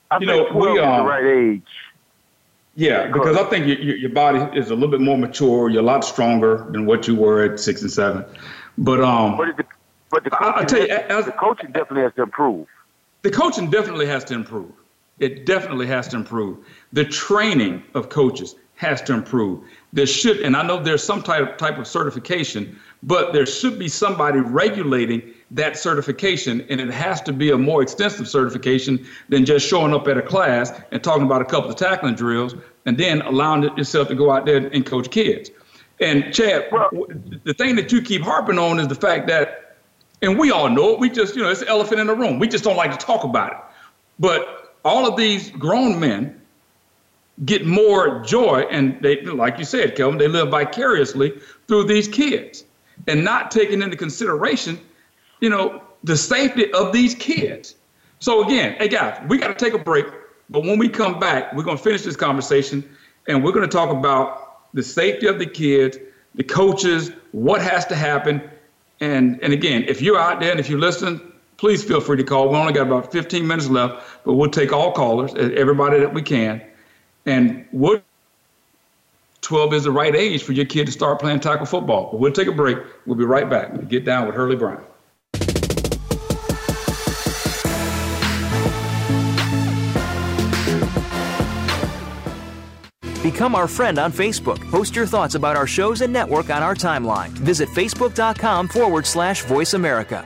I you know, we are at the right age. Yeah, because I think your, your body is a little bit more mature. You're a lot stronger than what you were at six and seven. But um, but the, but the coaching, I, tell you, as, the coaching definitely has to improve. The coaching definitely has to improve. It definitely has to improve. The training of coaches has to improve. There should, and I know there's some type type of certification, but there should be somebody regulating that certification, and it has to be a more extensive certification than just showing up at a class and talking about a couple of tackling drills and then allowing yourself to go out there and coach kids. And Chad, the thing that you keep harping on is the fact that, and we all know it, we just, you know, it's an elephant in the room. We just don't like to talk about it. But all of these grown men get more joy, and they, like you said, Kelvin, they live vicariously through these kids and not taking into consideration you know, the safety of these kids. So again, hey guys, we got to take a break. But when we come back, we're going to finish this conversation and we're going to talk about the safety of the kids, the coaches, what has to happen. And, and again, if you're out there and if you're listening, please feel free to call. We only got about 15 minutes left, but we'll take all callers, everybody that we can. And what 12 is the right age for your kid to start playing tackle football. But we'll take a break. We'll be right back. Get down with Hurlie Brown. Become our friend on Facebook. Post your thoughts about our shows and network on our timeline. Visit facebook.com forward slash voice America.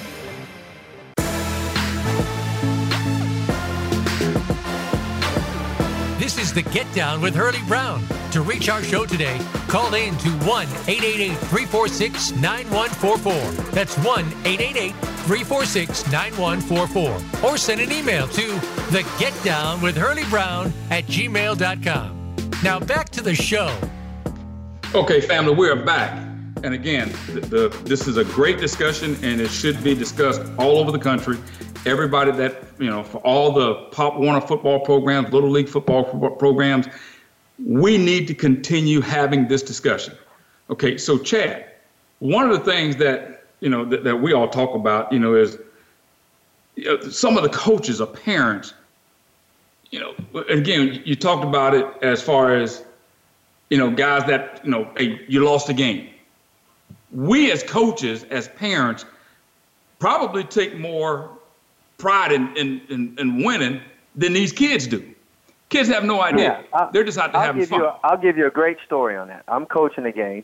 The Get Down with Hurlie Brown. To reach our show today, call in to 1 888 346 9144. That's 1 888 346 9144. Or send an email to the Get Down with Hurlie Brown at gmail.com. Now back to the show. Okay, family, we're back. And again, the, the, this is a great discussion, and it should be discussed all over the country. Everybody that, you know, for all the Pop Warner football programs, Little League football programs, we need to continue having this discussion. Okay, so Chad, one of the things that, you know, that, that we all talk about, you know, is you know, some of the coaches or parents, you know, again, you talked about it as far as, you know, guys that, you know, hey, you lost a game we as coaches, as parents, probably take more pride in, in, in, in winning than these kids do. Kids have no idea. Yeah, They're just out to have fun. You a, I'll give you a great story on that. I'm coaching a game,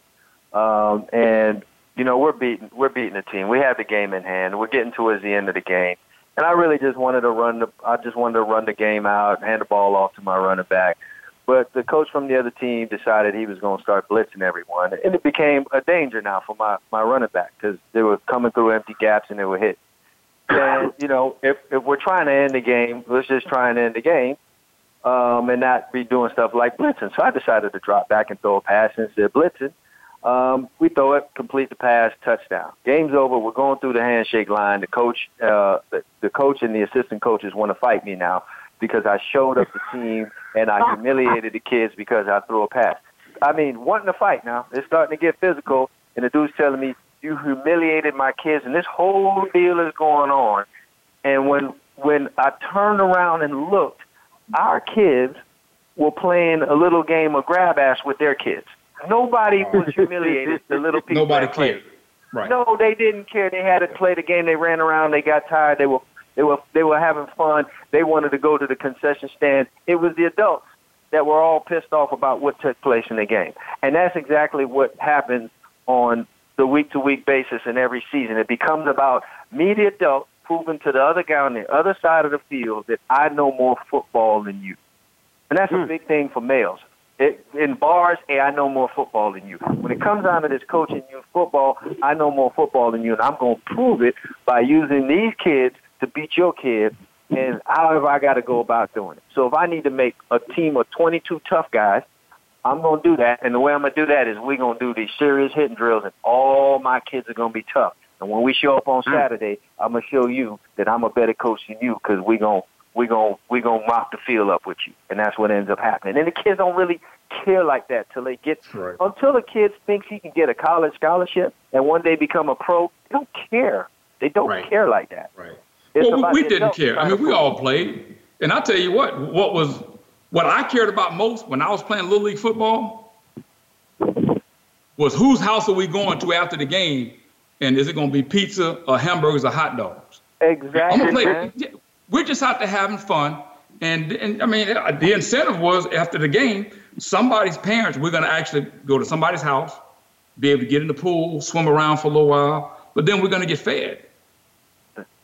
um, and you know we're beating we're beating the team. We have the game in hand. We're getting towards the end of the game, and I really just wanted to run the I just wanted to run the game out, hand the ball off to my running back. But the coach from the other team decided he was going to start blitzing everyone, and it became a danger now for my my running back because they were coming through empty gaps and they were hit. And (coughs) you know, if if we're trying to end the game, let's just try and end the game, um, and not be doing stuff like blitzing. So I decided to drop back and throw a pass instead of blitzing. Um, we throw it, complete the pass, touchdown. Game's over. We're going through the handshake line. The coach, uh, the, the coach and the assistant coaches want to fight me now because I showed up the team and I humiliated the kids because I threw a pass. I mean, wanting to fight now. It's starting to get physical, and the dude's telling me, "You humiliated my kids," and this whole deal is going on. And when when I turned around and looked, our kids were playing a little game of grab ass with their kids. Nobody oh. was humiliated. The little people Nobody cared. Right. No, they didn't care. They had to play the game. They ran around. They got tired. They were they were they were having fun. They wanted to go to the concession stand. It was the adults that were all pissed off about what took place in the game. And that's exactly what happens on the week to week basis in every season. It becomes about me, the adult, proving to the other guy on the other side of the field that I know more football than you. And that's a hmm. big thing for males. It, in bars, hey, I know more football than you. When it comes down to this coaching youth football, I know more football than you, and I'm going to prove it by using these kids to beat your kid and however I got to go about doing it. So if I need to make a team of 22 tough guys, I'm going to do that. And the way I'm going to do that is we're going to do these serious hitting drills, and all my kids are going to be tough. And when we show up on hmm. Saturday, I'm going to show you that I'm a better coach than you because we're going to we're going we gonna rock the field up with you. And that's what ends up happening. And the kids don't really care like that till they get right. until the kid thinks he can get a college scholarship and one day become a pro. They don't care. They don't right. care like that. Right. It's well, we didn't care. I mean, we all played. And I'll tell you what, what was what I cared about most when I was playing Little League football was whose house are we going to after the game? And is it going to be pizza or hamburgers or hot dogs? Exactly. I'm gonna play, we're just out there having fun. And, and I mean, uh, the incentive was after the game, somebody's parents, we're going to actually go to somebody's house, be able to get in the pool, swim around for a little while, but then we're going to get fed.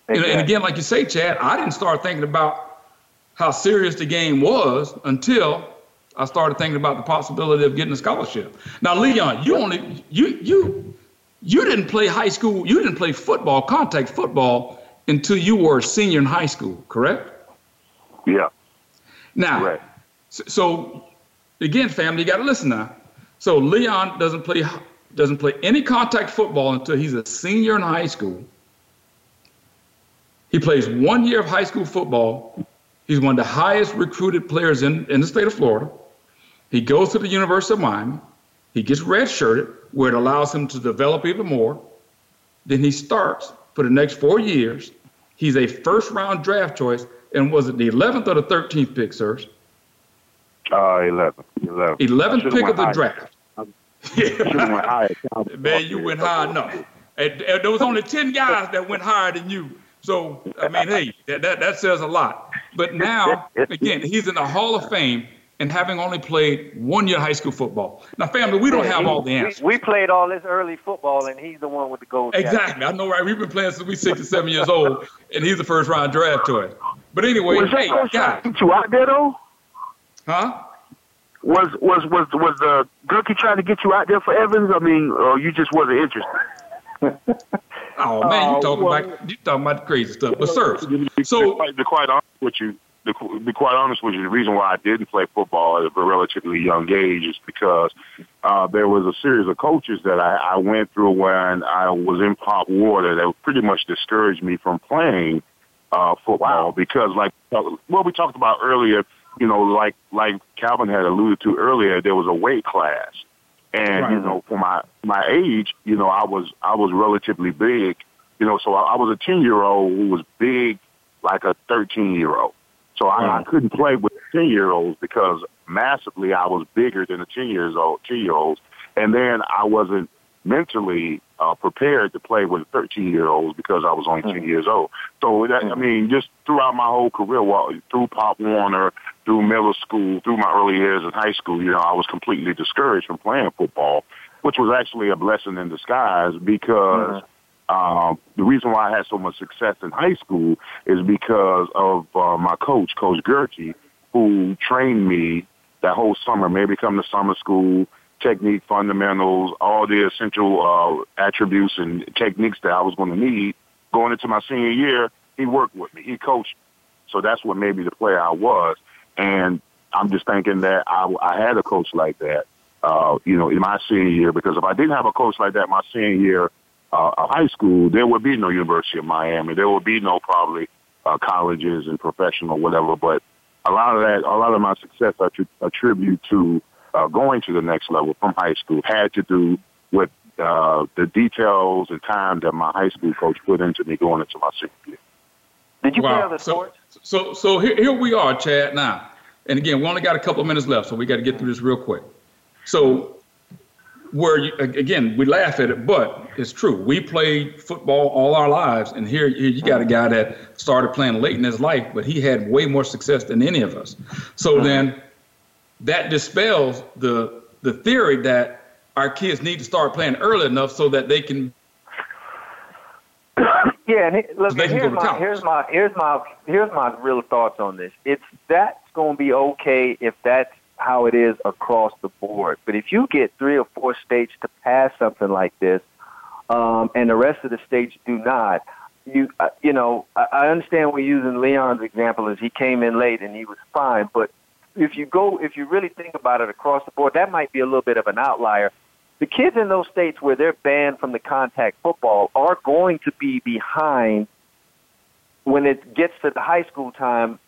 Exactly. And, again, like you say, Chad, I didn't start thinking about how serious the game was until I started thinking about the possibility of getting a scholarship. Now, Leon, you only you you you didn't play high school. You didn't play football, contact football, until you were a senior in high school, correct? Yeah. Now, right. so, so again, family, you got to listen now. So Leon doesn't play doesn't play any contact football until he's a senior in high school. He plays one year of high school football. He's one of the highest recruited players in, in the state of Florida. He goes to the University of Miami. He gets redshirted, where it allows him to develop even more. Then he starts for the next four years. He's a first round draft choice and was it the 11th or the 13th pick, sirs? Uh, 11. 11. 11th pick of the high. draft. Yeah. (laughs) Man, you went high enough. And, and there was only 10 guys that went higher than you. So, I mean, hey, that, that, that says a lot. But now, again, he's in the Hall of Fame and having only played one year high school football. Now, family, we don't Yeah, have he- all the answers. We, we played all this early football, and he's the one with the gold. jacket. Exactly. I know, right? We've been playing since we six or seven years old, and he's the first round draft choice. But anyway, was hey, guys, trying to get you out there though? huh? Was was was was the Gurkey trying to get you out there for Evans? I mean, or you just wasn't interested? (laughs) Oh man, you Oh, talking well- about you talking about crazy stuff. But sir, To so be quite, to quite honest with you, to be quite honest with you, the reason why I didn't play football at a relatively young age is because uh, there was a series of coaches that I, I went through when I was in Pop Warner that pretty much discouraged me from playing uh, football because, like, what we talked about earlier, you know, like like Calvin had alluded to earlier, there was a weight class. And you know, for my my age, you know, I was I was relatively big, you know, so I, I was a ten year old who was big like a thirteen year old. So I, I couldn't play with ten year olds because massively I was bigger than the ten years old ten year olds, and then I wasn't mentally uh, prepared to play with thirteen year olds because I was only ten years old. So that, I mean, just throughout my whole career, well, through Pop Warner, through middle school, through my early years in high school, you know, I was completely discouraged from playing football, which was actually a blessing in disguise because. Um, the reason why I had so much success in high school is because of uh, my coach, Coach Gertie, who trained me that whole summer, maybe come to summer school, technique fundamentals, all the essential uh, attributes and techniques that I was going to need going into my senior year. He worked with me. He coached. So that's what made me the player I was. And I'm just thinking that I, I had a coach like that, uh, you know, in my senior year. Because if I didn't have a coach like that my senior year uh, of high school, there would be no University of Miami. There would be no probably uh, colleges and professional whatever. But a lot of that, a lot of my success I tr- attribute to uh, going to the next level from high school had to do with uh, the details and time that my high school coach put into me going into my senior year. Did you play Wow. other So- So so here, here we are, Chad. Now, and again, we only got a couple of minutes left, so we got to get through this real quick. So, where you, again, we laugh at it, but it's true. We played football all our lives, and here, here you got a guy that started playing late in his life, but he had way more success than any of us. So then, that dispels the the theory that our kids need to start playing early enough so that they can (coughs) Yeah, and look, So they can go here's my, here's my here's my here's my real thoughts on this. It's that's going to be okay if that's how it is across the board. But if you get three or four states to pass something like this, um, and the rest of the states do not, you uh, you know, I, I understand we're using Leon's example as he came in late and he was fine, but if you go if you really think about it across the board, that might be a little bit of an outlier the kids in those states where they're banned from the contact football are going to be behind when it gets to the high school time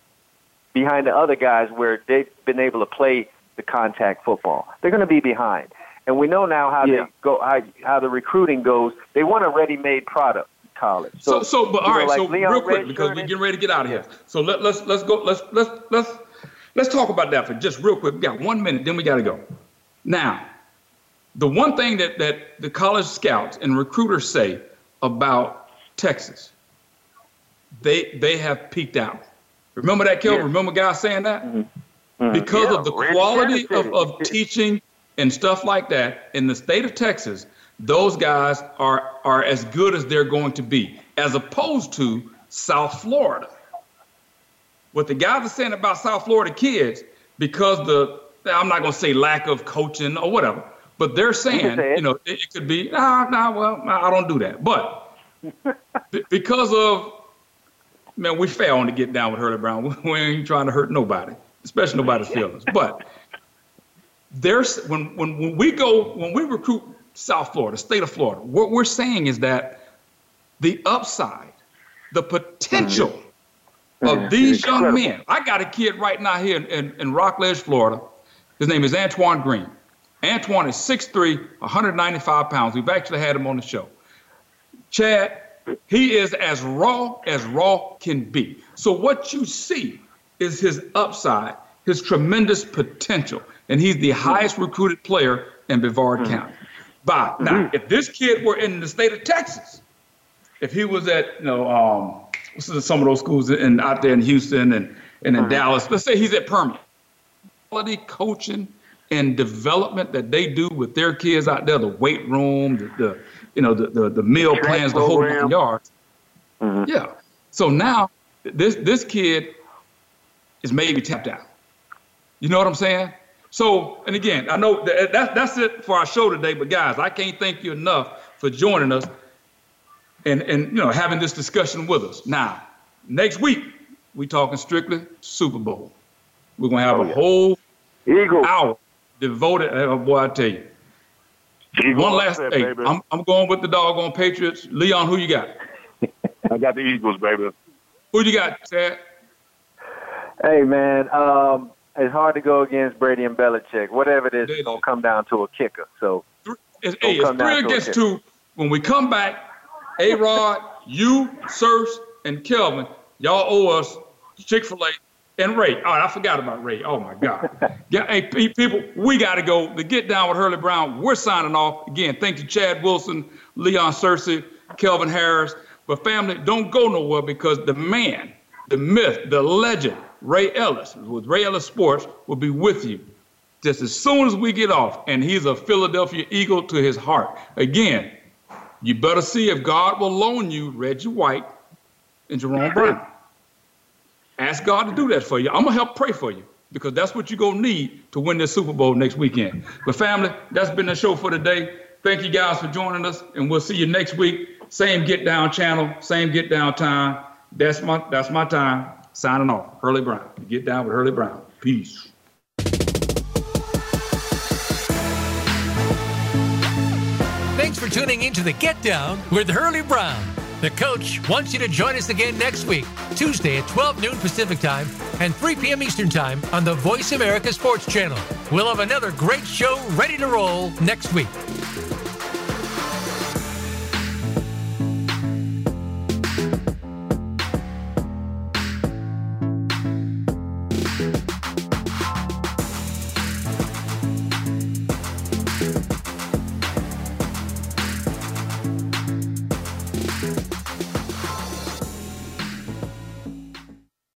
behind the other guys where they've been able to play the contact football. They're going to be behind. And we know now how Yeah. they go how, how the recruiting goes. They want a ready-made product in college. So, so, but you all know, right. like so, Leon real quick, because we're getting ready to get out of here. So let, let's let's go. Let's let's let's let's talk about that for just real quick. We got one minute, then we got to go. Now, the one thing that that the college scouts and recruiters say about Texas, they they have peaked out. Remember that, Kelvin? Remember guys saying that? Mm-hmm. Because Yeah, of the quality of, of teaching and stuff like that in the state of Texas, those guys are are as good as they're going to be, as opposed to South Florida. What the guys are saying about South Florida kids, because the I'm not going to say lack of coaching or whatever, but they're saying, you know, it, it could be, nah, nah, well, I don't do that. But (laughs) be- because of, man, we failed to get down with Hurlie Brown. (laughs) We ain't trying to hurt nobody, especially nobody's (laughs) feelings. But there's when, when when we go when we recruit South Florida, state of Florida, what we're saying is that the upside, the potential of these young men. I got a kid right now here in, in, in Rockledge, Florida. His name is Antoine Green. Antoine is 6'3", 195 pounds. We've actually had him on the show. Chad, He is as raw as raw can be. So what you see is his upside, his tremendous potential, and he's the highest recruited player in Brevard mm-hmm. County. By now, mm-hmm. if this kid were in the state of Texas, if he was at you know um, some of those schools in out there in Houston and and in mm-hmm. Dallas, let's say he's at Permian, quality coaching and development that they do with their kids out there, the weight room, the, the you know the the, the meal plans, the whole nine yards. Mm-hmm. Yeah. So now this this kid is maybe tapped out. You know what I'm saying? So, and again, I know that, that that's it for our show today. But guys, I can't thank you enough for joining us and and you know having this discussion with us. Now, next week we talking strictly Super Bowl. We're gonna have oh, a yeah. whole Eagle. hour devoted. Oh boy, I tell you. Eagle One last thing. I'm I'm going with the doggone Patriots. Leon, who you got? (laughs) I got the Eagles, baby. Who you got, Chad? Hey man, um, it's hard to go against Brady and Belichick. Whatever it is, it's gonna come down to a kicker. So it's, hey, it's three against two. When we come back, A Rod, you, Sirs, and Kelvin, y'all owe us Chick Fil A and Ray. Oh, I forgot about Ray. Oh my God. (laughs) yeah, hey people, we got to go. The Get Down with Hurlie Brown. We're signing off again. Thank you, Chad Wilson, Leon Searcy, Kelvin Harris. But family, don't go nowhere because the man, the myth, the legend, Ray Ellis with Ray Ellis Sports will be with you just as soon as we get off. And he's a Philadelphia Eagle to his heart. Again, you better see if God will loan you Reggie White and Jerome Brown. Ask God to do that for you. I'm going to help pray for you because that's what you're to need to win this Super Bowl next weekend. But, family, that's been the show for today. Thank you guys for joining us, and we'll see you next week. Same Get Down channel, same Get Down time. That's my that's my time. Signing off. Hurlie Brown. Get down with Hurlie Brown. Peace. Thanks for tuning in to the Get Down with Hurlie Brown. The coach wants you to join us again next week, Tuesday at 12 noon Pacific Time and 3 p.m. Eastern Time on the Voice America Sports Channel. We'll have another great show ready to roll next week.